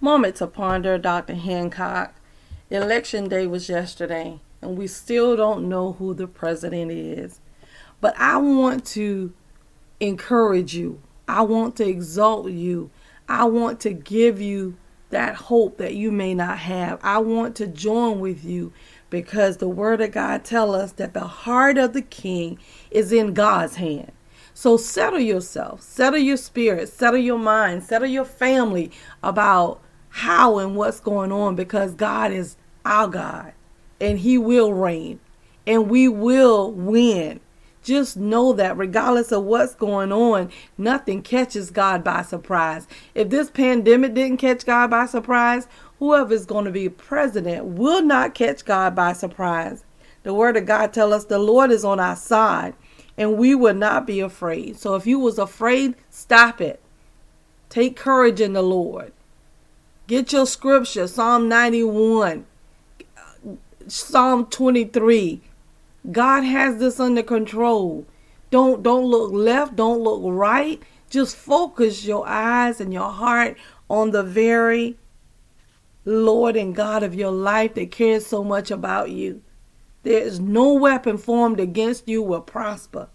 Moment to ponder, Dr. Hancock. Election day was yesterday, and we still don't know who the president is. But I want to encourage you, I want to exalt you, I want to give you that hope that you may not have. I want to join with you because the word of God tell us that the heart of the king is in God's hand. So settle yourself, settle your spirit, settle your mind, settle your family about how and what's going on because God is our God and He will reign and we will win. Just know that regardless of what's going on, nothing catches God by surprise. If this pandemic didn't catch God by surprise, whoever is going to be president will not catch God by surprise. The word of God tell us the Lord is on our side and we will not be afraid. So if you was afraid, stop it. Take courage in the Lord. Get your scripture, Psalm 91, Psalm 23. God has this under control. Don't don't look left, don't look right. Just focus your eyes and your heart on the very Lord and God of your life that cares so much about you. There is no weapon formed against you will prosper.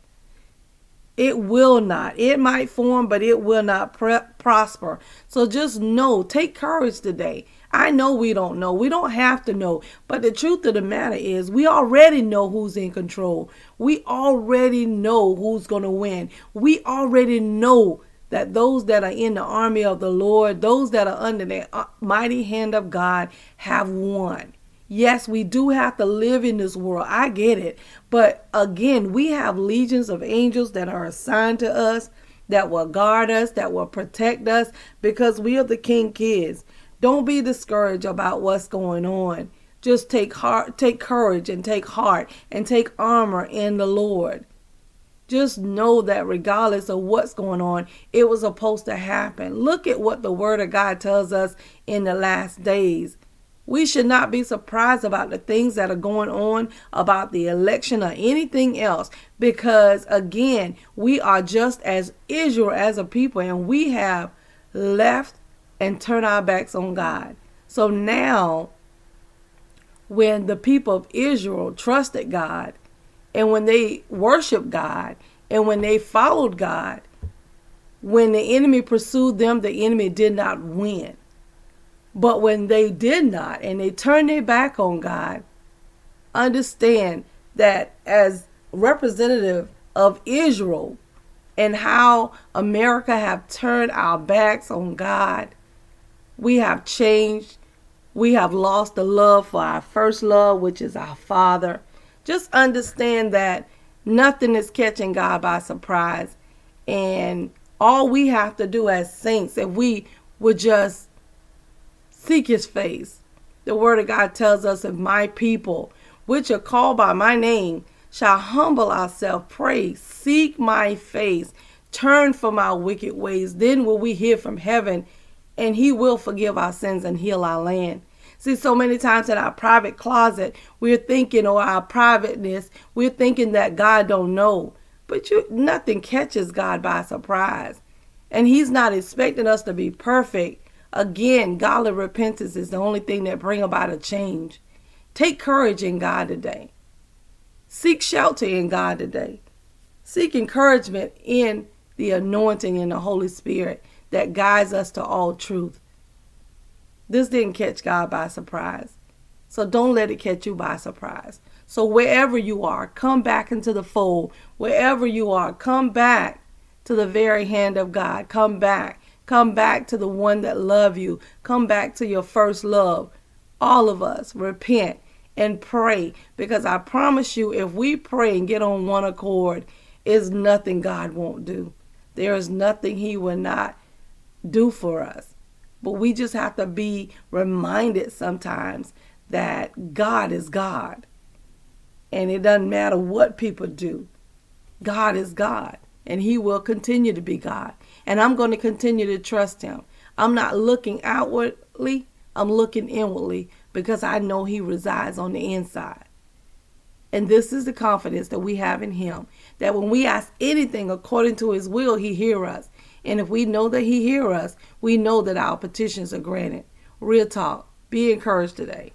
It will not. It might form, but it will not pre- prosper. So just know, take courage today. I know we don't know. We don't have to know. But the truth of the matter is, we already know who's in control. We already know who's going to win. We already know that those that are in the army of the Lord, those that are under the uh, mighty hand of God, have won. Yes, we do have to live in this world. I get it. But again, we have legions of angels that are assigned to us that will guard us, that will protect us because we are the king kids. Don't be discouraged about what's going on. Just take heart, take courage and take heart and take armor in the Lord. Just know that regardless of what's going on, it was supposed to happen. Look at what the word of God tells us in the last days. We should not be surprised about the things that are going on about the election or anything else because, again, we are just as Israel as a people and we have left and turned our backs on God. So now, when the people of Israel trusted God and when they worshiped God and when they followed God, when the enemy pursued them, the enemy did not win. But when they did not and they turned their back on God, understand that as representative of Israel and how America have turned our backs on God, we have changed. We have lost the love for our first love, which is our Father. Just understand that nothing is catching God by surprise. And all we have to do as saints, if we would just seek his face. The word of God tells us if my people, which are called by my name, shall humble ourselves, pray, seek my face, turn from our wicked ways, then will we hear from heaven, and he will forgive our sins and heal our land. See, so many times in our private closet, we're thinking, or our privateness, we're thinking that God don't know. But you, nothing catches God by surprise. And he's not expecting us to be perfect. Again, godly repentance is the only thing that bring about a change. Take courage in God today. Seek shelter in God today. Seek encouragement in the anointing in the Holy Spirit that guides us to all truth. This didn't catch God by surprise. So don't let it catch you by surprise. So wherever you are, come back into the fold. Wherever you are, come back to the very hand of God. Come back Come back to the one that loved you. Come back to your first love. All of us repent and pray because I promise you if we pray and get on one accord, is nothing God won't do. There is nothing he will not do for us. But we just have to be reminded sometimes that God is God. And it doesn't matter what people do. God is God, and He will continue to be God. And I'm going to continue to trust him. I'm not looking outwardly, I'm looking inwardly because I know he resides on the inside. And this is the confidence that we have in him that when we ask anything according to his will, he hears us. And if we know that He hears us, we know that our petitions are granted. Real talk. Be encouraged today.